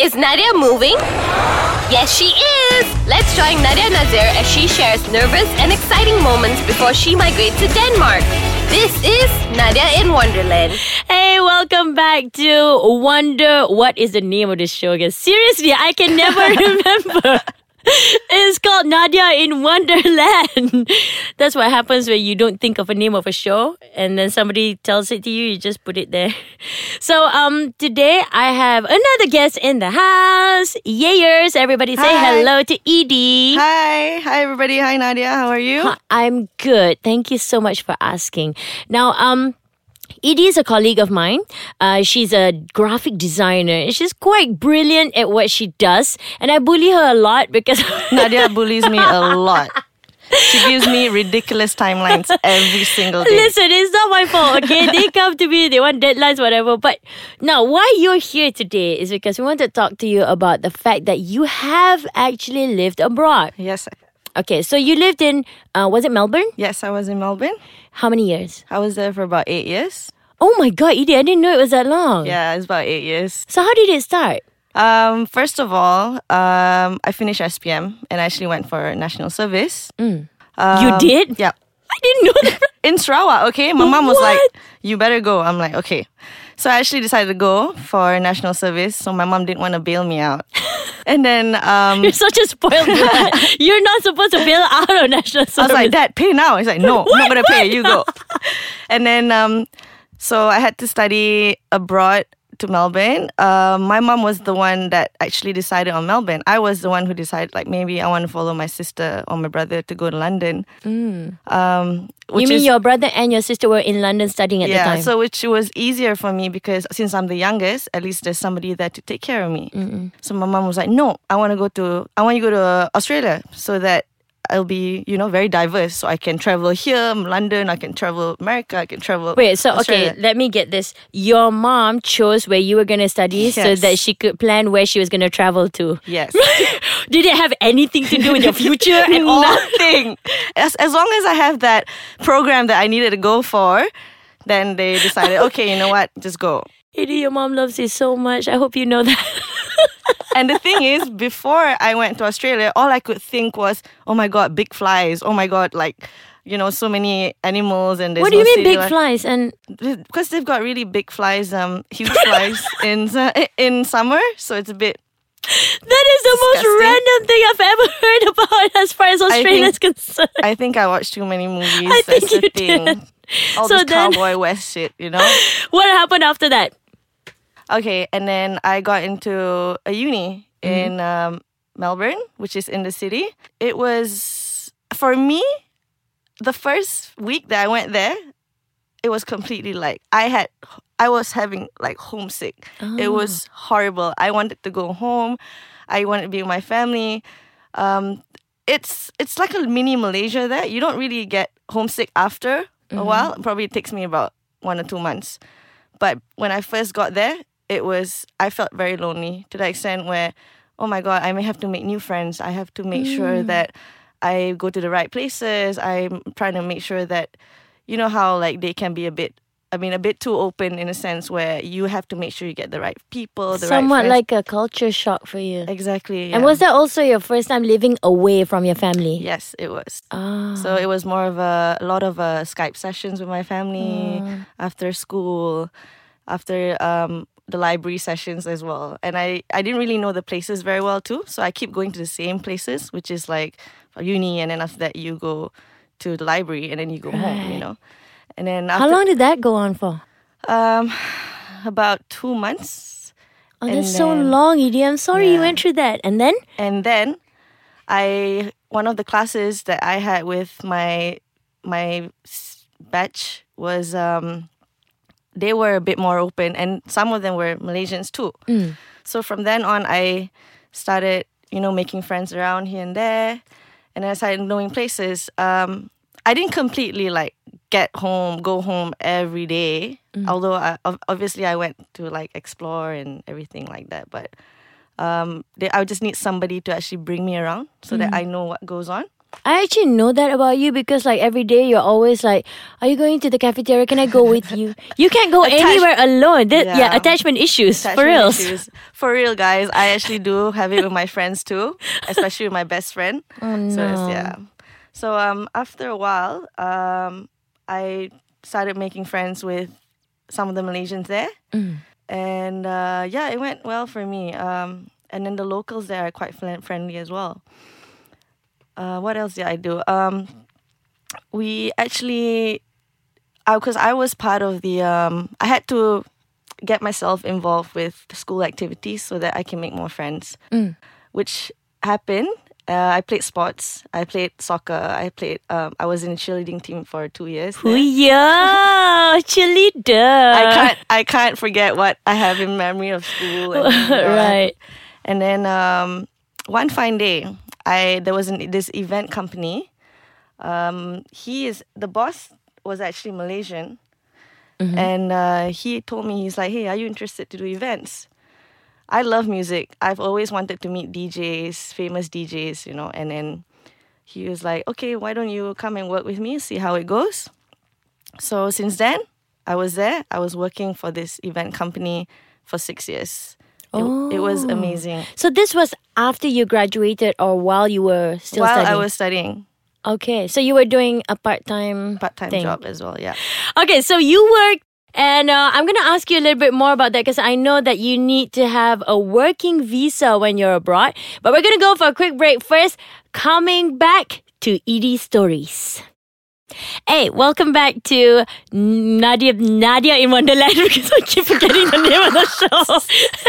Is Nadia moving? Yes, she is! Let's join Nadia Nazir as she shares nervous and exciting moments before she migrates to Denmark. This is Nadia in Wonderland. Hey, welcome back to Wonder. What is the name of this show again? Seriously, I can never remember. It's called Nadia in Wonderland. That's what happens when you don't think of a name of a show and then somebody tells it to you, you just put it there. So um today I have another guest in the house. Yayers. Everybody say Hi. hello to Edie. Hi, hi everybody. Hi Nadia, how are you? I'm good. Thank you so much for asking. Now, um, Edie is a colleague of mine. Uh, she's a graphic designer. She's quite brilliant at what she does, and I bully her a lot because Nadia bullies me a lot. She gives me ridiculous timelines every single day. Listen, it's not my fault, okay? they come to me, they want deadlines, whatever. But now, why you're here today is because we want to talk to you about the fact that you have actually lived abroad. Yes, Okay, so you lived in, uh, was it Melbourne? yes, I was in Melbourne. How many years? I was there for about eight years. Oh my god, Edie, I didn't know it was that long. Yeah, it's about eight years. So how did it start? Um, first of all, um, I finished SPM and I actually went for national service. you Um, did? Yeah. I didn't know that. in Sarawak, okay? My mom was like, you better go. I'm like, okay. So I actually decided to go for national service. So my mom didn't want to bail me out. and then um, You're such a spoiled brat. You're not supposed to bail out of national service. I was like, Dad, pay now. He's like, No, I'm not gonna pay. You go. and then um, so I had to study abroad to Melbourne. Uh, my mom was the one that actually decided on Melbourne. I was the one who decided like maybe I want to follow my sister or my brother to go to London. Um, you mean is- your brother and your sister were in London studying at yeah, the time? Yeah, so which was easier for me because since I'm the youngest, at least there's somebody there to take care of me. So my mom was like, "No, I want to go to, I want you to go to Australia so that I'll be, you know, very diverse. So I can travel here, London, I can travel America, I can travel. Wait, so okay, let me get this. Your mom chose where you were going to study so that she could plan where she was going to travel to. Yes. Did it have anything to do with your future at all? Nothing. As as long as I have that program that I needed to go for, then they decided, okay, you know what, just go. Edie, your mom loves you so much. I hope you know that. And the thing is, before I went to Australia, all I could think was, oh my god, big flies. Oh my god, like, you know, so many animals and what do you no mean big flies? And Because they've got really big flies, um, huge flies in in summer, so it's a bit. that is the most random thing I've ever heard about as far as Australia is concerned. I think I watched too many movies. I think That's the you thing. did. All So this then- cowboy west shit, you know. What happened after that? Okay, and then I got into a uni Mm-hmm. in um, Melbourne, which is in the city. It was for me the first week that I went there. It was completely like I had, I was having like homesick. It Oh. was horrible. I wanted to go home. I wanted to be with my family. Um, it's it's like a mini Malaysia there. You don't really get homesick after a while. Probably it takes me about one or two months. But when I first got there, it was I felt very lonely to the extent where, oh my god, I may have to make new friends. I have to make sure that I go to the right places. I'm trying to make sure that, you know how like they can be a bit. I mean, a bit too open in a sense where you have to make sure you get the right people, the Somewhat right like a culture shock for you. exactly. And was that also your first time living away from your family? Yes, it was. Ah. So it was more of a, a lot of uh, Skype sessions with my family after school, after um, the library sessions as well. And I, I didn't really know the places very well too. So I keep going to the same places, which is like uni. And then after that, you go to the library and then you go home, you know. And then after, How long did that go on for? Um, about two months. Oh, And that's so long, Edie. I'm sorry you went through that. And then? and then I one of the classes that I had with my my batch was um they were a bit more open and some of them were Malaysians too. So from then on I started, you know, making friends around here and there and then I started knowing places. Um I didn't completely like get home, go home every day. Although I, obviously I went to like explore and everything like that, but um, they, I would just need somebody to actually bring me around so that I know what goes on. I actually know that about you because like every day you're always like, "Are you going to the cafeteria? Can I go with you?" You can't go Attach- anywhere alone. That, yeah. Yeah. attachment issues for real. issues. For real, guys. I actually do have it with my friends too, especially with my best friend. Oh So it's, yeah. So um, after a while, um, I started making friends with some of the Malaysians there, Mm. and uh, yeah, it went well for me. Um, and then the locals there are quite friendly as well. Uh, what else did I do? Um, we actually, because I was part of the, um, I had to get myself involved with school activities so that I can make more friends, Mm. which happened. Uh, I played sports. I played soccer. I played. Um, I was in a cheerleading team for two years. Yeah, cheerleader. I can't. I can't forget what I have in memory of school. And, uh, right. And then um, one fine day, I there was an, this event company. Um, he is the boss was actually Malaysian, and uh, he told me he's like, "Hey, are you interested to do events?" I love music. I've always wanted to meet DJs, famous DJs, you know. And then he was like, "Okay, why don't you come and work with me? See how it goes." So since then, I was there. I was working for this event company for six years. It, it was Oh. amazing. So this was after you graduated or while you were still studying? While studying? I was studying Okay, so you were doing a part-time part-time thing. job as well. Yeah. Okay, so you worked, and uh, I'm gonna ask you a little bit more about that because I know that you need to have a working visa when you're abroad. But we're gonna go for a quick break first. Coming back to Edie Stories. Hey, welcome back to Nadia Nadia in Wonderland because I keep forgetting the name of the show.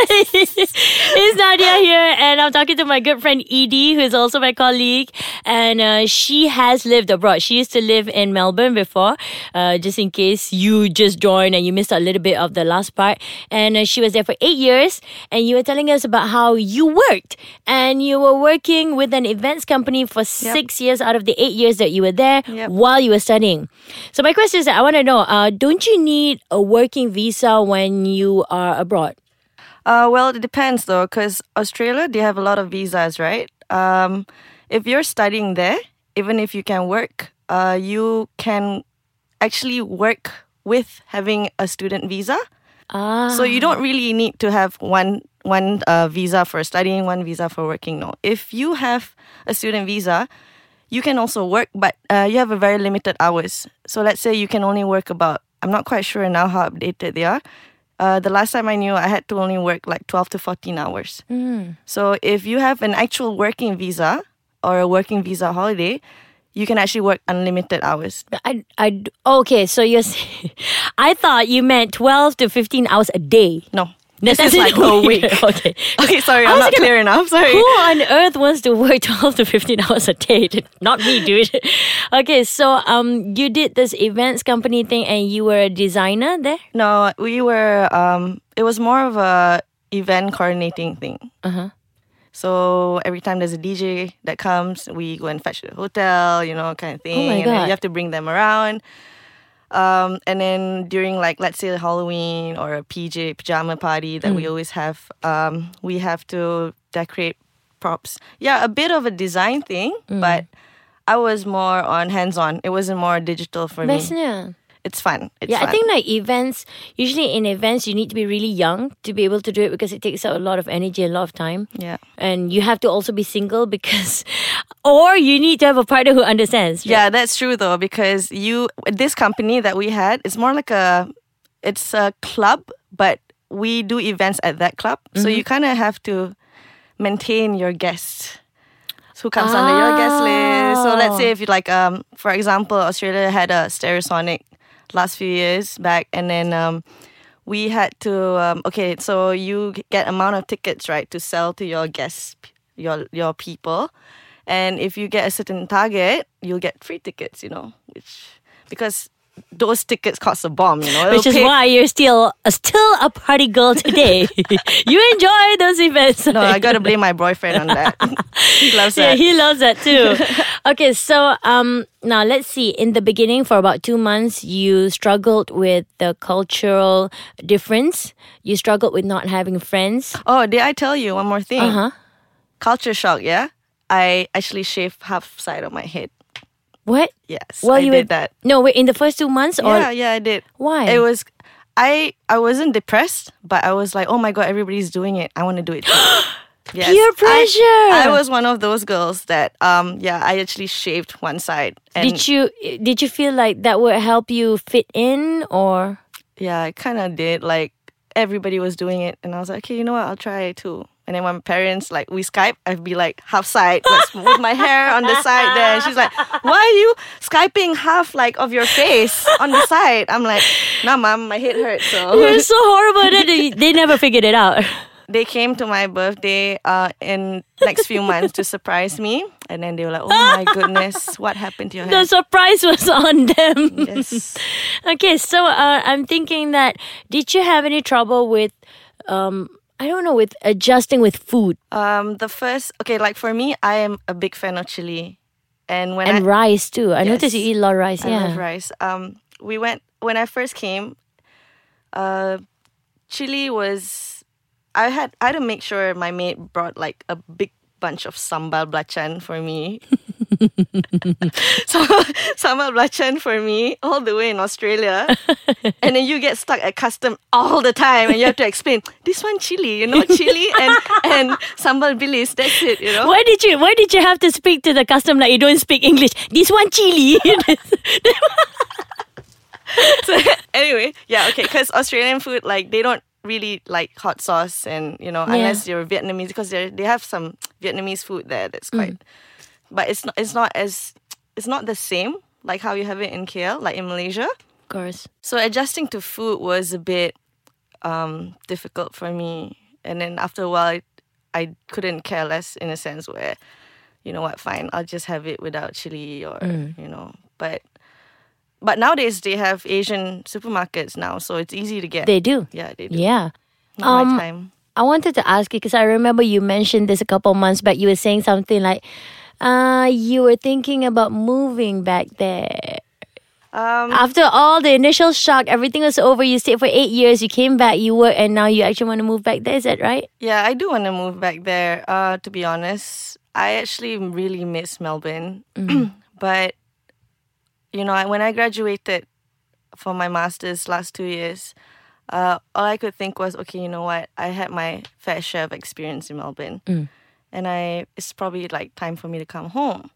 it's Nadia here, and I'm talking to my good friend Edie, who is also my colleague, and uh, she has lived abroad. She used to live in Melbourne before, uh, just in case you just joined and you missed a little bit of the last part. And uh, she was there for eight years, and you were telling us about how you worked, and you were working with an events company for six years out of the eight years that you were there Yep. while you were studying. So my question is, I want to know, uh, don't you need a working visa when you are abroad? Uh, well, it depends though, because Australia they have a lot of visas, right? Um, if you're studying there, even if you can work, uh, you can actually work with having a student visa. Ah, So you don't really need to have one one uh, visa for studying, one visa for working. No, if you have a student visa, you can also work, but uh, you have a very limited hours. So let's say you can only work about. I'm not quite sure now how updated they are. Uh, the last time I knew, I had to only work like 12 to 14 hours. Mm. So if you have an actual working visa or a working visa holiday, you can actually work unlimited hours. I, I, okay, so you're I thought you meant 12 to 15 hours a day. No, No, this is like a week. okay. Okay, sorry, I'm not gonna- clear enough. Sorry. Who on earth wants to work 12 to 15 hours a day? Not me, dude. Okay, so um, you did this events company thing and you were a designer there? No, we were. Um, it was more of a event coordinating thing. Uh-huh. So every time there's a DJ that comes, we go and fetch the hotel, you know, kind of thing. Oh my and God. you have to bring them around. Um, and then during like let's say Halloween or a PJ pajama party that Mm. we always have, um, we have to decorate props. Yeah, a bit of a design thing, Mm. but I was more on hands-on. It wasn't more digital for me. It's fun. It's Yeah, I think like events, usually in events, you need to be really young to be able to do it because it takes out a lot of energy, a lot of time. yeah. And you have to also be single because, or you need to have a partner who understands. right? Yeah, that's true though because you this company that we had it's more like a it's a club, but we do events at that club, so you kind of have to maintain your guests who comes under your guest list. So let's say if you like um for example, Australia had a Stereosonic last few years back, and then um we had to um, okay, so you get amount of tickets right to sell to your guests, your your people, and if you get a certain target, you'll get free tickets. You know, which because those tickets cost a bomb. You know, Which It'll is pay- why you're still uh, still a party girl today. you enjoy those events. No, I gotta blame my boyfriend on that. he loves that. Yeah, he loves that too. okay, so um, now let's see. In the beginning, for about two months, you struggled with the cultural difference. You struggled with not having friends. oh, did I tell you one more thing? Uh huh. Culture shock. Yeah. I actually shaved half side of my head. What? Yes, Well, I you did were- that. No, wait. In the first two months, or Yeah, yeah, I did. Why? It was, I I wasn't depressed, but I was like, oh my god, everybody's doing it. I want to do it. Too. Yes, Peer I- pressure. I, was one of those girls that, um, yeah, I actually shaved one side. And did you did you feel like that would help you fit in, or Yeah, I kind of did. Like everybody was doing it, and I was like, okay, you know what? I'll try it too. And then when my parents like we Skype, I'd be like half side with, with my hair on the side there. And she's like, "Why are you skyping half like of your face on the side?" I'm like, "No, mom, my head hurts." So you're so horrible that they, they never figured it out? they came to my birthday uh, in next few months to surprise me, and then they were like, "Oh my goodness, what happened to your head? The surprise was on them. Yes. Okay, so uh, I'm thinking that did you have any trouble with, um, I don't know, with adjusting with food Um, the first, okay, like for me, I am a big fan of chili, and when and I, rice too? I noticed you eat a lot of rice. I yeah. love rice. Um, we went when I first came. Uh, chili was. I had I had to make sure my maid brought like a big bunch of sambal belacan for me. so sambal belacan for me all the way in Australia, and then you get stuck at custom all the time, and you have to explain this one chili, you know, chili and and sambal bilis. That's it, you know. Why did you Why did you have to speak to the custom like you don't speak English? This one chili. so anyway, yeah, okay, because Australian food, like they don't really like hot sauce, and you know, Yeah. unless you're Vietnamese, because they they have some Vietnamese food there that's quite, mm. But it's not it's not as it's not the same like how you have it in KL, like in Malaysia. of course. So adjusting to food was a bit um, difficult for me, and then after a while, I, I couldn't care less in a sense where, you know what, fine, I'll just have it without chili or you know, but. But nowadays they have Asian supermarkets now, so it's easy to get. They do. yeah, they do. Yeah. Not Um, my time. I wanted to ask you because I remember you mentioned this a couple months back. You were saying something like, uh, you were thinking about moving back there. Um, After all the initial shock, everything was over. You stayed for eight years. You came back, you worked, and now you actually want to move back there. Is that right? yeah, I do want to move back there. Uh, to be honest, I actually really miss Melbourne, but you know, I- when I graduated for my masters last two years, uh, all I could think was, okay, you know what? I had my fair share of experience in Melbourne, and I it's probably like time for me to come home.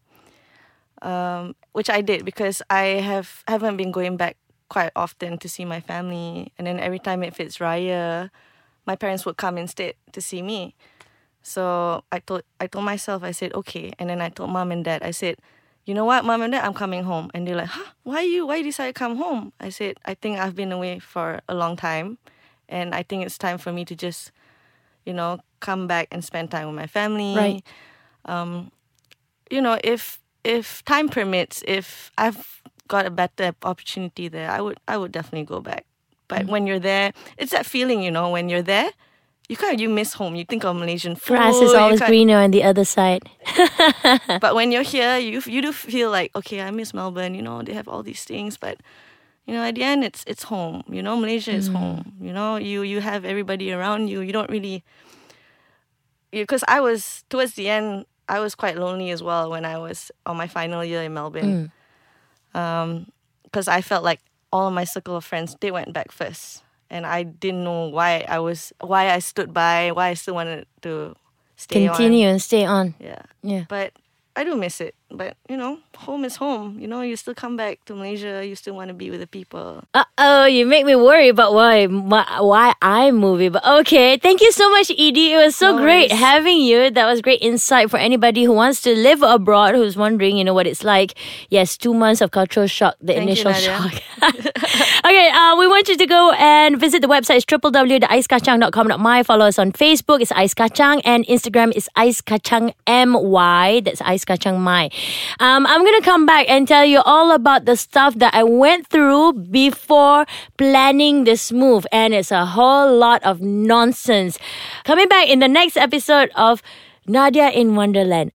Um, which I did because I have haven't been going back quite often to see my family, and then every time it fits Raya, my parents would come instead to see me. So I told I told myself I said okay, and then I told mom and dad I said, you know what, mom and dad, I'm coming home, and they're like, huh, why you why you decide to come home? I said I think I've been away for a long time, and I think it's time for me to just, you know, come back and spend time with my family. Right. Um, you know, if if time permits, if I've got a better opportunity there, I would I would definitely go back. But when you're there, it's that feeling, you know, when you're there, you kind of you miss home. You think of Malaysian food. Grass is always greener on the other side. But when you're here, you you do feel like okay, I miss Melbourne. You know, they have all these things, but you know, at the end, it's it's home. You know, Malaysia is mm. home. You know, you you have everybody around you. You don't really because I was towards the end, I was quite lonely as well when I was on my final year in Melbourne. Mm. Um, because I felt like all of my circle of friends they went back first, and I didn't know why I was why I stood by, why I still wanted to stay on. Continue and stay on. Yeah. Yeah. But I do miss it. But you know, home is home. You know, you still come back to Malaysia. You still want to be with the people. Uh oh, you make me worry about why my, why I'm moving. But okay, thank you so much, Edie. It was so No great worries. having you. That was great insight for anybody who wants to live abroad, who's wondering, you know, what it's like. Yes, two months of cultural shock, the Thank initial Nadia. shock. okay, uh, we want you to go and visit the website. It's www.icekachang.com.my. Follow us on Facebook. It's Ice. And Instagram is Ice MY. That's Ice Kachang My. Um, I'm going to come back and tell you all about the stuff that I went through before planning this move. And it's a whole lot of nonsense. Coming back in the next episode of Nadia in Wonderland.